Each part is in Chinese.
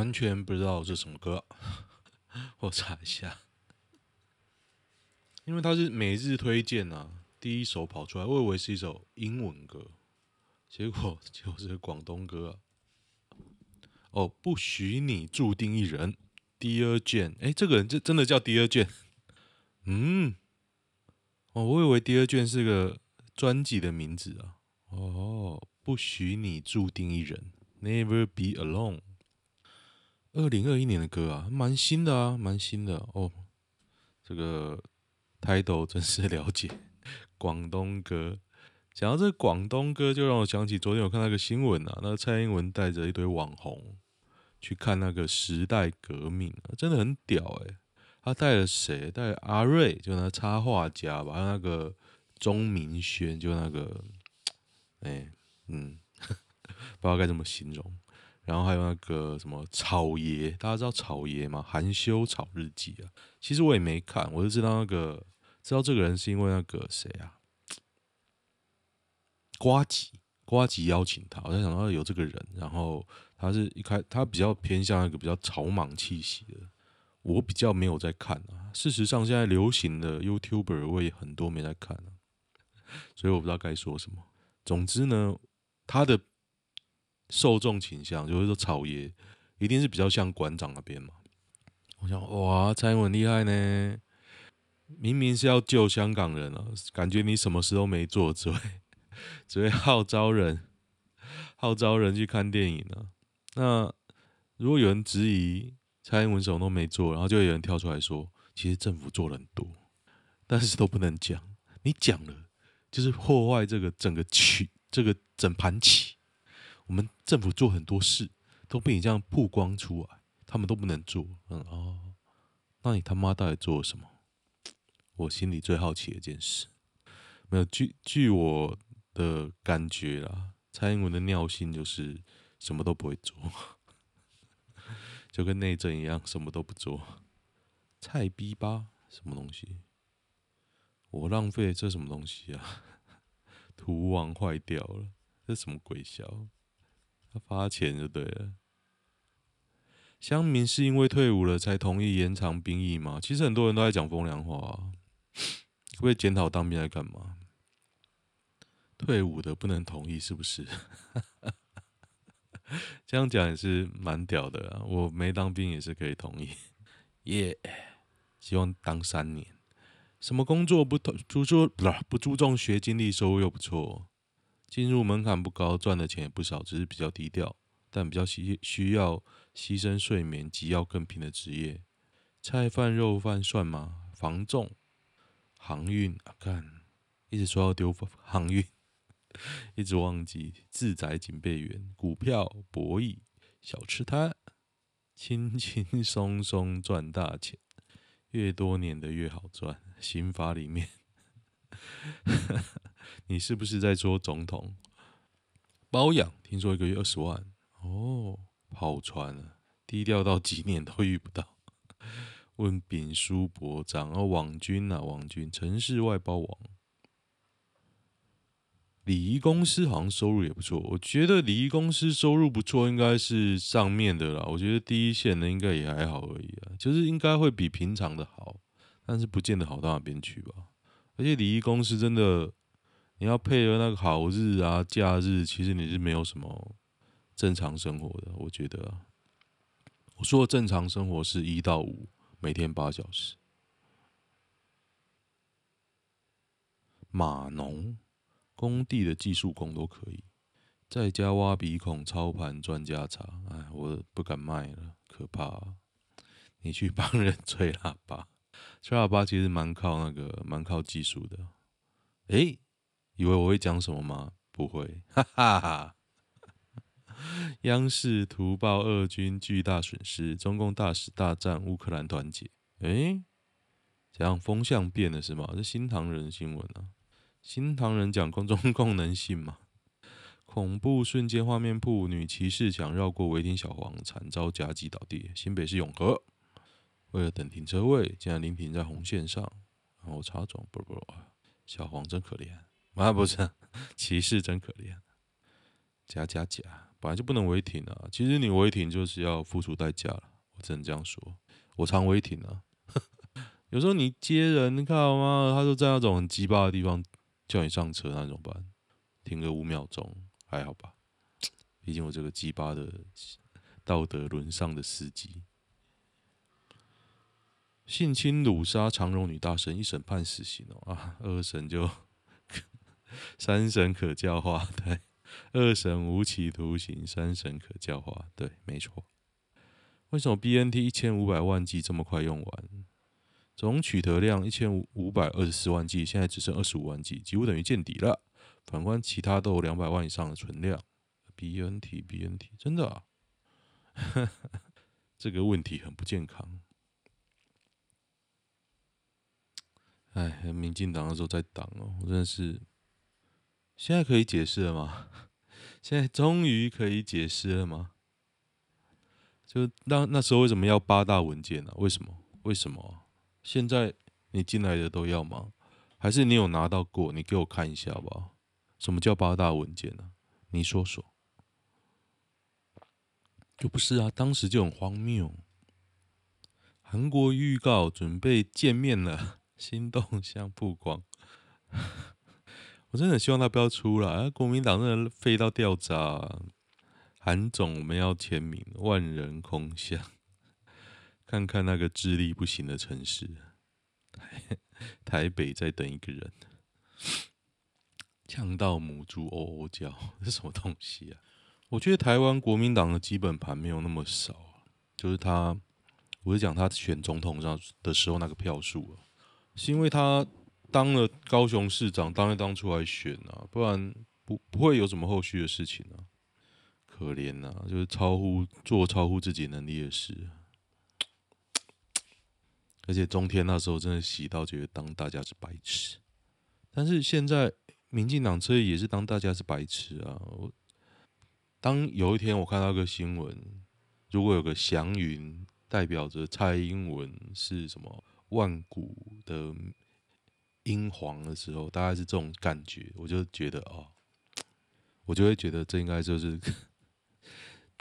完全不知道这是什么歌，我查一下，因为它是每日推荐啊，第一首跑出来，我以为是一首英文歌，结果 就是广东歌。哦，不许你注定一人，Dear Jane，哎，这个人这真的叫 Dear Jane，嗯，哦，我以为 Dear Jane 是个专辑的名字啊。哦，不许你注定一人，Never be alone。二零二一年的歌啊，蛮新的啊，蛮新的哦。这个 title 真是了解广东歌。讲到这广东歌，就让我想起昨天我看那个新闻啊，那蔡英文带着一堆网红去看那个时代革命，啊真的很屌诶。他带了谁？带阿瑞，就那插画家吧，还有那个钟明轩，就那个，哎，嗯，不知道该怎么形容。然后还有那个什么草爷，大家知道草爷吗？含羞草日记啊，其实我也没看，我就知道那个知道这个人是因为那个谁啊，瓜吉，瓜吉邀请他，我才想到有这个人。然后他是一开，他比较偏向那个比较草莽气息的，我比较没有在看啊。事实上，现在流行的 YouTuber 我也很多没在看啊，所以我不知道该说什么。总之呢，他的。受众倾向就是说，草爷一定是比较像馆长那边嘛。我想，哇，蔡英文厉害呢，明明是要救香港人啊，感觉你什么事都没做，只会 只会号召人号召人去看电影啊。那如果有人质疑蔡英文什么都没做，然后就有人跳出来说，其实政府做了很多，但是都不能讲，你讲了就是破坏这个整个曲，这个整盘棋。我们政府做很多事都被你这样曝光出来，他们都不能做。嗯哦，那你他妈到底做了什么？我心里最好奇的一件事，没有据据我的感觉啦，蔡英文的尿性就是什么都不会做，就跟内政一样，什么都不做。菜逼吧，什么东西？我浪费这什么东西啊？图网坏掉了，这什么鬼笑？他发钱就对了。乡民是因为退伍了才同意延长兵役吗？其实很多人都在讲风凉话啊。会不会检讨当兵来干嘛？退伍的不能同意是不是？这样讲也是蛮屌的啊。我没当兵也是可以同意。耶，希望当三年。什么工作不注不不注重学经历，收入又不错。进入门槛不高，赚的钱也不少，只是比较低调，但比较需需要牺牲睡眠、及要更拼的职业。菜饭、肉饭算吗？防重、航运啊，看，一直说要丢航运，一直忘记自宅警备员、股票、博弈、小吃摊，轻轻松松赚大钱，越多年的越好赚。刑法里面。你是不是在说总统包养？听说一个月二十万哦，跑船了，低调到几年都遇不到。问丙书伯长，哦，网军啊，网军，城市外包网。礼仪公司好像收入也不错，我觉得礼仪公司收入不错，应该是上面的啦。我觉得第一线的应该也还好而已啊，就是应该会比平常的好，但是不见得好到哪边去吧。而且礼仪公司真的，你要配合那个好日啊、假日，其实你是没有什么正常生活的。我觉得，我说的正常生活是一到五，每天八小时。码农。工地的技术工都可以，在家挖鼻孔、操盘赚家常。哎，我不敢卖了，可怕。你去帮人吹喇叭，吹喇叭其实蛮靠那个，蛮靠技术的。诶，以为我会讲什么吗？不会，哈哈哈。央视图报俄军巨大损失，中共大使大战乌克兰团结。诶，这样风向变了是吗？这新唐人新闻啊。新唐人讲公众功能性吗？恐怖瞬间画面铺，女骑士想绕过违停小黄，惨遭夹击倒地。新北市永和，为了等停车位，竟然临停在红线上，然后擦撞，不不不，小黄真可怜啊！不是，骑士真可怜，假假假，本来就不能违停啊。其实你违停就是要付出代价了，我只能这样说。我常违停啊，有时候你接人，你看好吗？他就在那种很鸡巴的地方。叫你上车，那怎么办？停个五秒钟，还好吧？毕竟我这个鸡巴的道德沦丧的司机，性侵掳杀长荣女大神，一审判死刑哦啊！二审就三审可教化，对，二审无期徒刑，三审可教化，对，没错。为什么 BNT 一千五百万剂这么快用完？总取得量一千五百二十四万剂，现在只剩二十五万剂，几乎等于见底了。反观其他都有两百万以上的存量。BNT BNT 真的啊？这个问题很不健康。哎，民进党的时候在党哦，我真的是。现在可以解释了吗？现在终于可以解释了吗？就那那时候为什么要八大文件呢、为什么？为什么？现在你进来的都要吗？还是你有拿到过？你给我看一下吧。什么叫八大文件呢、你说说。就不是啊，当时就很荒谬。韩国预告准备见面了，新动向曝光。我真的很希望他不要出来。啊国民党真的废到掉渣。韩总，我们要签名，万人空巷。看看那个智力不行的城市，台北在等一个人，呛到母猪嗷嗷叫，这是什么东西啊？我觉得台湾国民党的基本盘没有那么少，就是他，我是讲他选总统上的时候那个票数，是因为他当了高雄市长，当一当出来选啊，不然不不会有什么后续的事情啊，可怜啊，就是超乎做超乎自己能力的事。而且中天那时候真的洗到觉得当大家是白痴，但是现在民进党这也是当大家是白痴啊！当有一天我看到一个新闻，如果有个祥云代表着蔡英文是什么万古的英皇的时候，大概是这种感觉，我就觉得哦，我就会觉得这应该就是。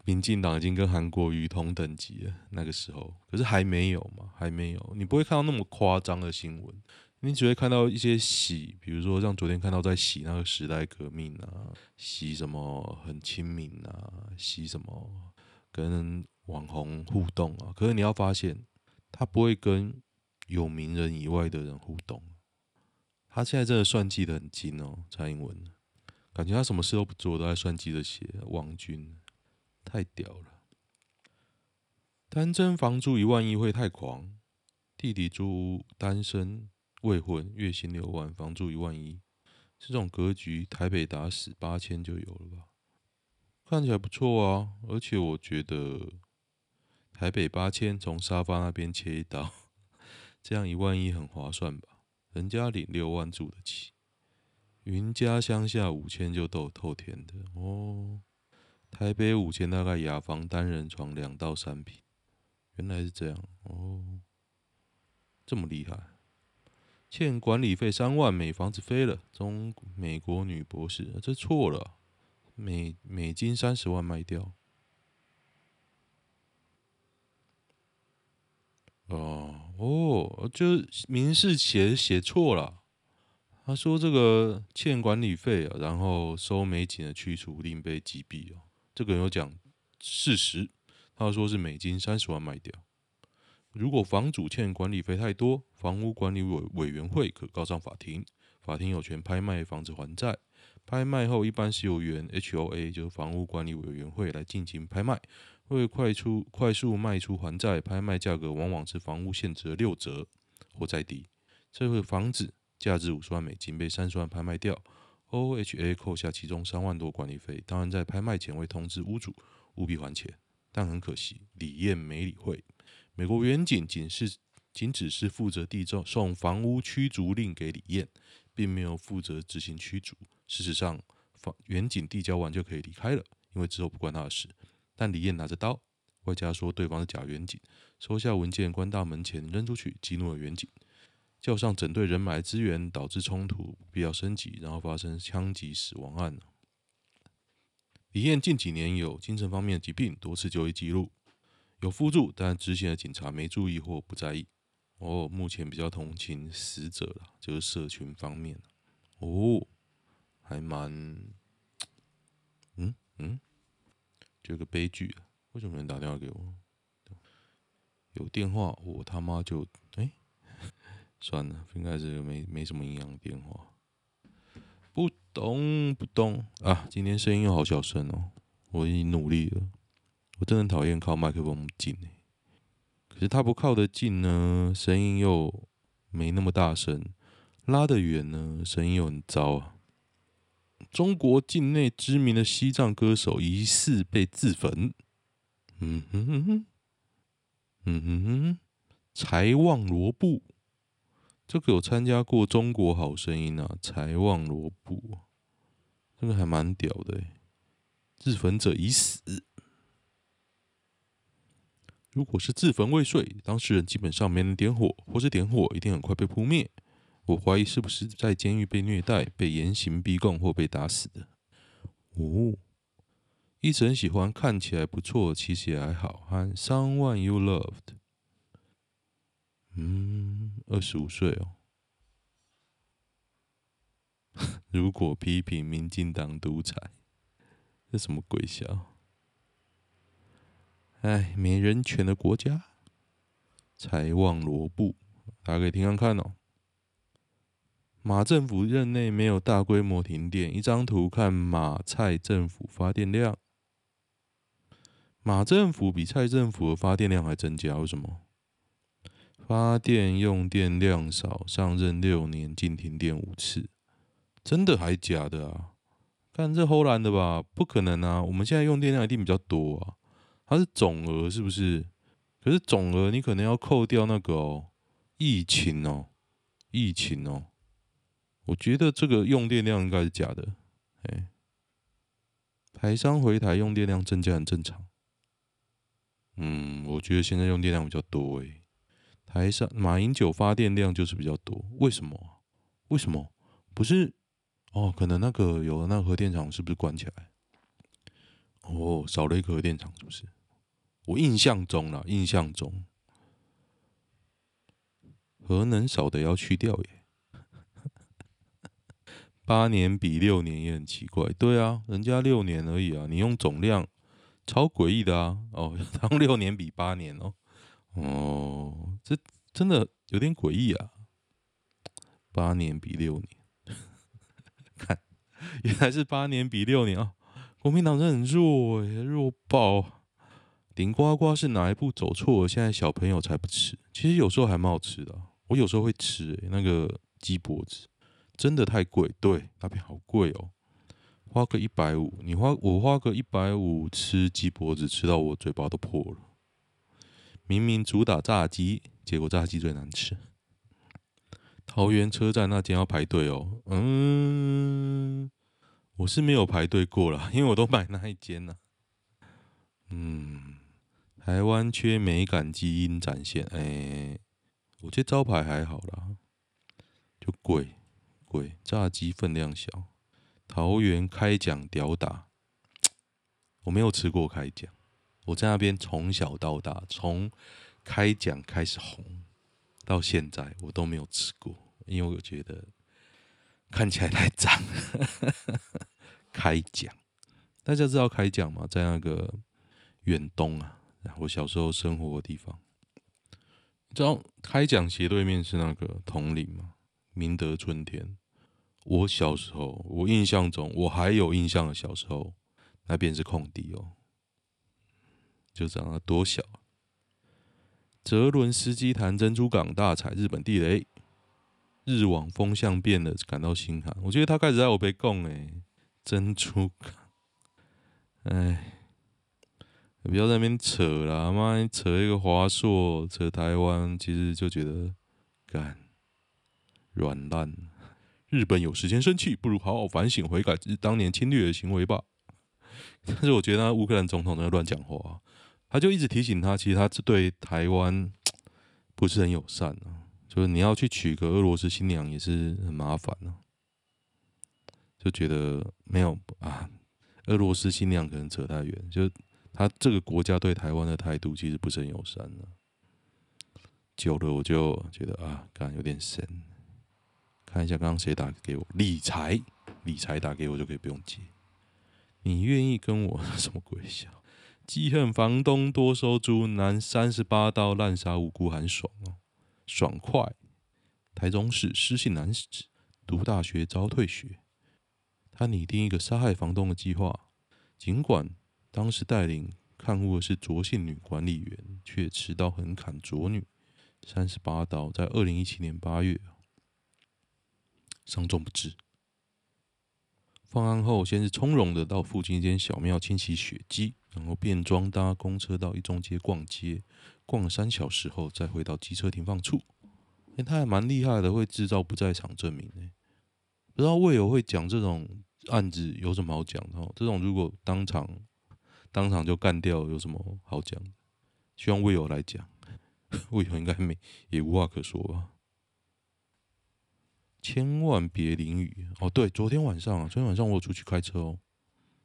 民进党已经跟韩国瑜同等级了，那个时候，可是还没有嘛，还没有。你不会看到那么夸张的新闻，你只会看到一些洗，比如说像昨天看到在洗那个时代革命啊，洗什么很亲民啊，洗什么跟网红互动啊。可是你要发现，他不会跟有名人以外的人互动。他现在真的算计得很精哦，蔡英文，感觉他什么事都不做，都在算计着写王军。太屌了！单身房租一万一会太狂。弟弟租屋单身未婚，月薪六万，房租一万一，这种格局，台北打死八千就有了吧？看起来不错啊，而且我觉得台北八千从沙发那边切一刀，这样一万一很划算吧？人家领六万住得起，云家乡下五千就都透天的哦。台北五千大概雅房单人床两到三坪，原来是这样哦。这么厉害，欠管理费三万，美房子飞了。中美国女博士，这错了，美美金三十万卖掉。哦哦，就是民事写写错了。他说这个欠管理费啊，然后收美景的驱除令被击毙哦。这个人有讲事实，他说是美金三十万卖掉。如果房主欠管理费太多，房屋管理委委员会可告上法庭，法庭有权拍卖房子还债。拍卖后一般是由原 HOA，就是房屋管理委员会来进行拍卖。为快出快速卖出还债，拍卖价格往往是房屋现值的六折或再低。这个房子价值五十万美金，被三十万拍卖掉，OHA 扣下其中三万多管理费。当然在拍卖前会通知屋主务必还钱，但很可惜李燕没理会。美国远景仅是仅只是负责递送房屋驱逐令给李燕，并没有负责执行驱逐。事实上，房远景递交完就可以离开了，因为之后不关他的事。但李燕拿着刀，外加说对方是假远景，收下文件关大门前扔出去，激怒了远景，叫上整队人马来支援，导致冲突必要升级，然后发生枪击死亡案。李燕近几年有精神方面的疾病，多次就医记录。有辅助，但执行的警察没注意或不在意。哦，目前比较同情死者了，就是社群方面。哦，还蛮，嗯嗯，有个悲剧啊！为什么没人打电话给我？有电话我他妈就哎、算了，应该是没没什么营养电话。不懂不懂啊！今天声音又好小声哦，我已经努力了。我真的讨厌靠麦克风近，可是他不靠得近呢，声音又没那么大声；拉得远呢，声音又很糟啊。中国境内知名的西藏歌手疑似被自焚。嗯哼哼哼，嗯哼哼，柴旺罗布，这个有参加过《中国好声音》啊，柴旺罗布，这个还蛮屌的，自焚者已死。如果是自焚未遂，当事人基本上没能点火，或是点火一定很快被扑灭。我怀疑是不是在监狱被虐待、被严刑逼供或被打死的。哦，一直很喜欢，看起来不错，其实也还好。和 Someone You Loved，嗯，二十五岁哦。如果批评民进党独裁，这什么鬼笑？哎，没人权的国家，柴旺罗布，大家可以听看看哦。马政府任内没有大规模停电，一张图看马蔡政府发电量，马政府比蔡政府的发电量还增加，为什么？发电用电量少，上任六年净停电五次，真的还假的啊？看这后来的吧？不可能啊！我们现在用电量一定比较多啊。它是总额是不是？可是总额你可能要扣掉那个哦，疫情哦，疫情哦。我觉得这个用电量应该是假的。哎，台商回台用电量增加很正常。嗯，我觉得现在用电量比较多哎。台商马英九发电量就是比较多，为什么？为什么？不是哦？可能那个有的那个核电厂是不是关起来？哦，少了一个核电厂是不是？我印象中啦，印象中核能少的要去掉耶。八年比六年也很奇怪，对啊，人家六年而已啊，你用总量超诡异的啊。哦，当六年比八年哦，哦，这真的有点诡异啊。八年比六年，看，原来是八年比六年啊。国民党真的很弱诶，弱爆。顶呱呱是哪一步走错了？现在小朋友才不吃。其实有时候还蛮好吃的，我有时候会吃，诶。那个鸡脖子真的太贵，对，那边好贵哦，花个一百五，你花我花个一百五吃鸡脖子，吃到我嘴巴都破了。明明主打炸鸡，结果炸鸡最难吃。桃园车站那间要排队哦，嗯，我是没有排队过啦，因为我都买那一间呢，啊。嗯。台湾缺美感基因展现，哎、我觉得招牌还好啦，就贵贵，炸鸡分量小。桃园开讲屌打，我没有吃过开讲，我在那边从小到大，从开讲开始红到现在，我都没有吃过，因为我觉得看起来太脏。开讲，大家知道开讲吗？在那个远东啊，我小时候生活的地方。知道开讲斜对面是那个铜陵吗？明德春天。我小时候，我印象中，我还有印象的小时候，那边是空地哦，就这样，多小。泽伦斯基谈珍珠港大踩日本地雷，日网风向变了，感到心寒。我觉得他开始在我被供哎，珍珠港，哎。不要在那边扯啦！妈，扯一个华硕，扯台湾，其实就觉得干软烂。日本有时间生气，不如好好反省悔改当年侵略的行为吧。但是我觉得那乌克兰总统在乱讲话，他就一直提醒他，其实他对台湾不是很友善啊。就是你要去娶个俄罗斯新娘也是很麻烦啊。就觉得没有啊，俄罗斯新娘可能扯太远，就。他这个国家对台湾的态度其实不是很友善的，久了我就觉得啊，刚刚有点神。看一下刚刚谁打给我，理财，理财打给我就可以不用接。你愿意跟我什么鬼笑？记恨房东多收租，男三十八刀滥杀无辜，很爽哦，爽快。台中市失信男子读大学遭退学，他拟定一个杀害房东的计划，尽管。当时带领看护的是卓姓女管理员，却持刀横砍卓女三十八刀，在二零一七年八月，伤重不治。放案后，先是从容的到附近一间小庙清洗血迹，然后便装搭公车到一中街逛街，逛了三小时后，再回到机车停放处。哎、他还蛮厉害的，会制造不在场证明。哎，不知道魏友会讲这种案子有什么好讲的？这种如果当场。当场就干掉，有什么好讲？希望魏友来讲，魏友应该没也无话可说吧？千万别淋雨哦！对，昨天晚上啊，昨天晚上我有出去开车哦，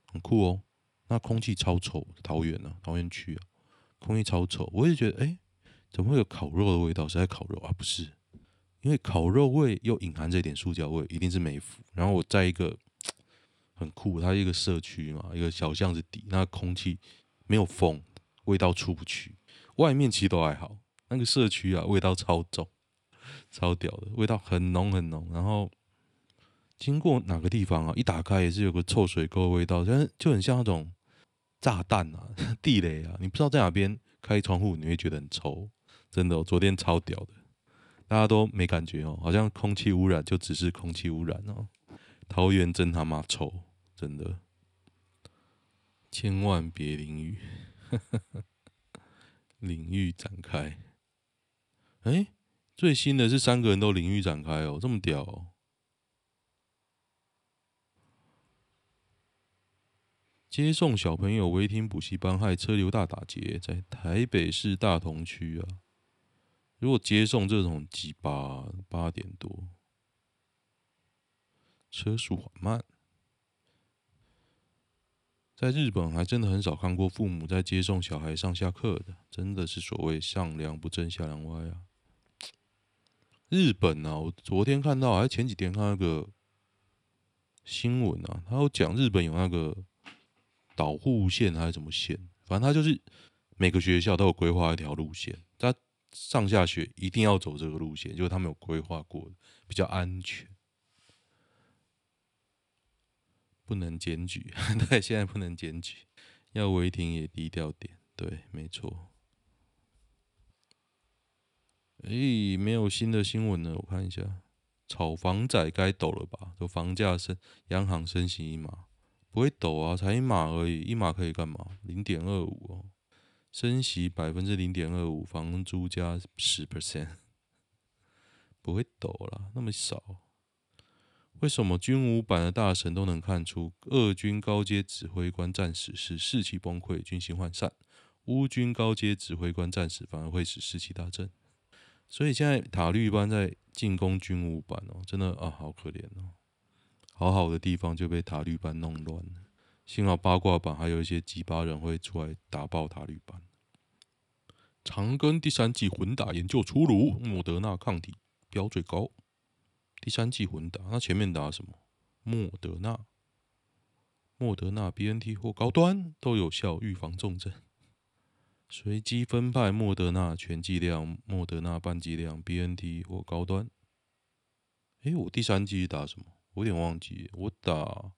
很酷哦。那空气超臭，桃园啊，桃园区啊，空气超臭。我也觉得，哎，怎么会有烤肉的味道？是在烤肉啊？不是，因为烤肉味又隐含着一点塑胶味，一定是没腐。然后我在一个。很酷，它一个社区嘛，一个小巷子底，那空气没有风，味道出不去。外面其实都还好，那个社区啊，味道超重，超屌的，味道很浓很浓。然后经过哪个地方啊，一打开也是有个臭水沟味道，但就很像那种炸弹啊、地雷啊，你不知道在哪边开窗户你会觉得很臭，真的、哦，昨天超屌的，大家都没感觉哦，好像空气污染就只是空气污染哦。桃园真他妈臭，真的，千万别淋雨，淋浴展开。哎、最新的是三个人都淋浴展开哦，这么屌哦！接送小朋友违停补习班害车流大打劫，在台北市大同区啊。如果接送这种鸡巴八点多。车速缓慢，在日本还真的很少看过父母在接送小孩上下课的，真的是所谓上梁不正下梁歪啊！日本啊，我昨天看到，还是前几天看那个新闻啊，他有讲日本有那个导护线还是什么线，反正他就是每个学校都有规划一条路线，他上下学一定要走这个路线，就是他们有规划过，比较安全。不能检举，对，现在不能检举，要违停也低调点，对，没错。哎、没有新的新闻了，我看一下，炒房仔该抖了吧？就房价升，央行升息一码，不会抖啊，才一码而已，一码可以干嘛？零点二五哦，升息百分之零点二五，房租加十 percent，不会抖了，那么少。为什么军武版的大神都能看出俄军高阶指挥官战死是士气崩溃、军心涣散，乌军高阶指挥官战死反而会使士气大振？所以现在塔绿班在进攻军武版哦，真的啊，好可怜哦，好好的地方就被塔绿班弄乱了。幸好八卦版还有一些鸡巴人会出来打爆塔绿班。长庚第三季混打研究出炉，莫德纳抗体标最高。第三季混打，那前面打什么？莫德纳、莫德纳 BNT 或高端都有效预防重症。随机分派莫德纳全剂量、莫德纳半剂量、BNT 或高端。诶，我第三剂打什么？我有点忘记。我打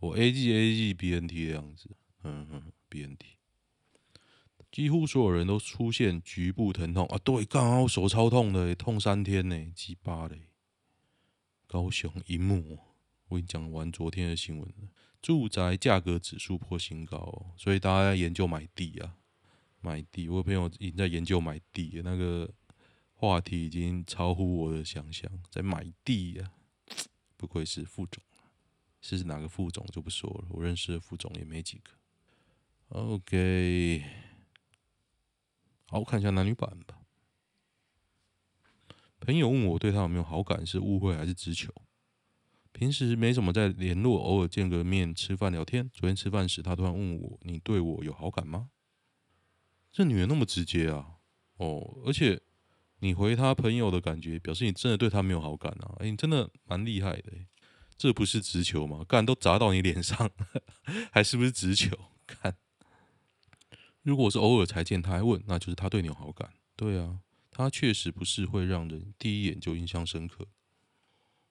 我 AG AG BNT 的样子。嗯哼，BNT。几乎所有人都出现局部疼痛啊！对，刚好手超痛的，痛三天呢，鸡巴嘞！高雄一幕，我已经讲完昨天的新闻了。住宅价格指数破新高，所以大家要研究买地啊，买地。我有朋友已经在研究买地，那个话题已经超乎我的想象，在买地啊，不愧是副总，是哪个副总就不说了，我认识的副总也没几个。OK。好，我看一下男女版吧。朋友问我对他有没有好感，是误会还是直球？平时没什么在联络，偶尔见个面吃饭聊天。昨天吃饭时，他突然问我：“你对我有好感吗？”这女人那么直接啊！哦，而且你回她朋友的感觉，表示你真的对她没有好感啊！哎，你真的蛮厉害的，这不是直球吗？干都砸到你脸上，还是不是直球？看。如果是偶尔才见，她还问，那就是她对你有好感。对啊，她确实不是会让人第一眼就印象深刻。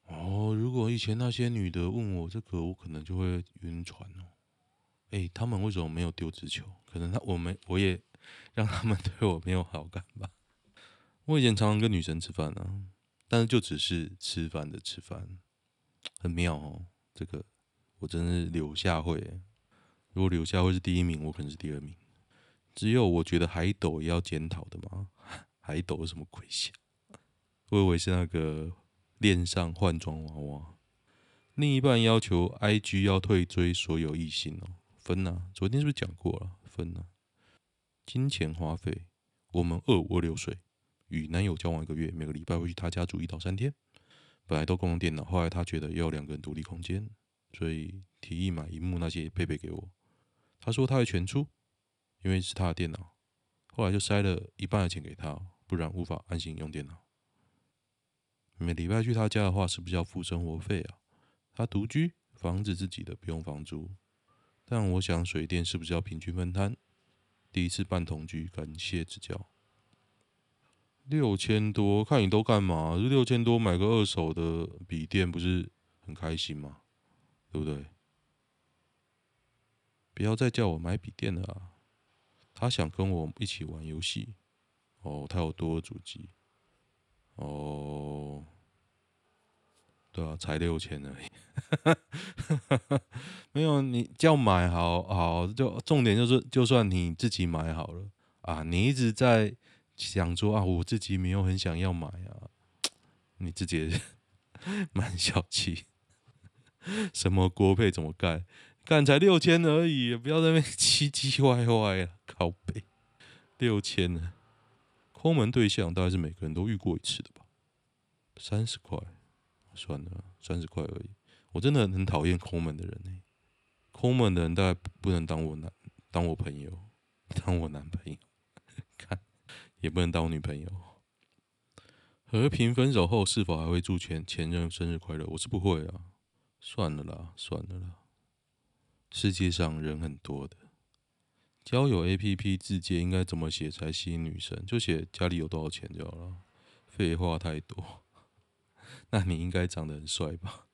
哦，如果以前那些女的问我这个，我可能就会晕船哦。哎，他们为什么没有丢直球？可能他我们我也让他们对我没有好感吧。我以前常常跟女生吃饭啊，但是就只是吃饭的吃饭，很妙哦。这个我真是柳下惠。如果柳下惠是第一名，我可能是第二名。只有我觉得海斗也要检讨的吗？海斗有什么鬼想？我以为是那个恋上换装娃娃。另一半要求 IG 要退追所有异性哦，分啊！昨天是不是讲过了？分啊！金钱花费，我们二五二六岁，与男友交往一个月，每个礼拜会去他家住一到三天。本来都共用电脑，后来他觉得要两个人独立空间，所以提议买荧幕那些配备给我。他说他会全出。因为是他的电脑，后来就塞了一半的钱给他，不然无法安心用电脑。每礼拜去他家的话，是不是要付生活费啊？他独居，房子自己的，不用房租。但我想水电是不是要平均分摊？第一次办同居，感谢指教。六千多，看你都干嘛？这六千多买个二手的笔电，不是很开心吗？对不对？不要再叫我买笔电了啊！他想跟我一起玩游戏，哦，他有多主机，哦，对啊，才六千而已，没有你叫买好好，就重点就是，就算你自己买好了啊，你一直在想说啊，我自己没有很想要买啊，你自己 蛮小气，什么锅配怎么盖？干才六千而已，不要在那边唧唧歪歪啊！靠北，六千呢？抠门对象大概是每个人都遇过一次的吧？三十块，算了，三十块而已。我真的很讨厌抠门的人呢。抠门的人大概不能当我男，当我朋友，当我男朋友，看也不能当我女朋友。和平分手后是否还会祝前前任生日快乐？我是不会啊。算了啦，算了啦。世界上人很多的，交友 APP 自介应该怎么写才吸引女生？就写家里有多少钱就好了。废话太多，那你应该长得很帅吧？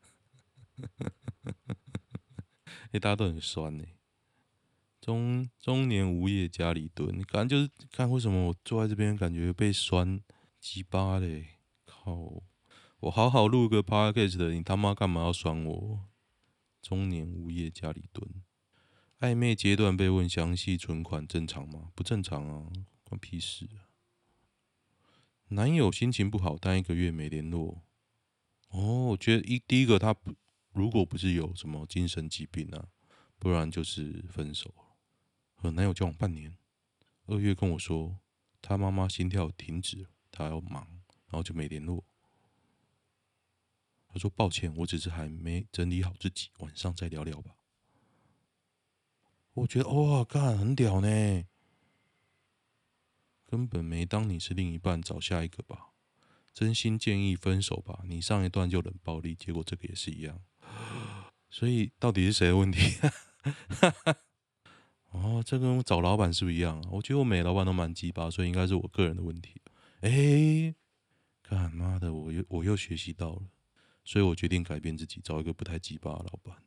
哎，大家都很酸呢。中中年无业家里蹲，感觉就是看为什么我坐在这边感觉被酸鸡巴嘞？靠！我好好录个 podcast 的，你他妈干嘛要酸我？中年无业家里蹲，暧昧阶段被问详细存款正常吗？不正常啊，关屁事啊！男友心情不好，但一个月没联络。哦，我觉得一第一个他不，如果不是有什么精神疾病啊，不然就是分手了。和男友交往半年，二月跟我说他妈妈心跳停止，他要忙，然后就没联络。他说：“抱歉，我只是还没整理好自己，晚上再聊聊吧。”我觉得哇，干很屌呢，根本没当你是另一半，找下一个吧。真心建议分手吧，你上一段就冷暴力，结果这个也是一样。所以到底是谁的问题？哦，这跟我找老板是不是一样啊？我觉得我每老板都蛮鸡巴，所以应该是我个人的问题。哎，干妈的，我又我又学习到了。所以我决定改变自己，找一个不太鸡巴的老板。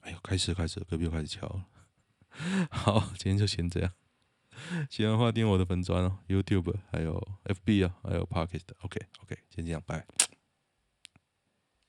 哎呦，开始开始，隔壁又开始敲了。好，今天就先这样。喜欢的话订我的粉砖哦，YouTube 还有 FB 啊，还有 Pocket，OK，OK，先这样，拜。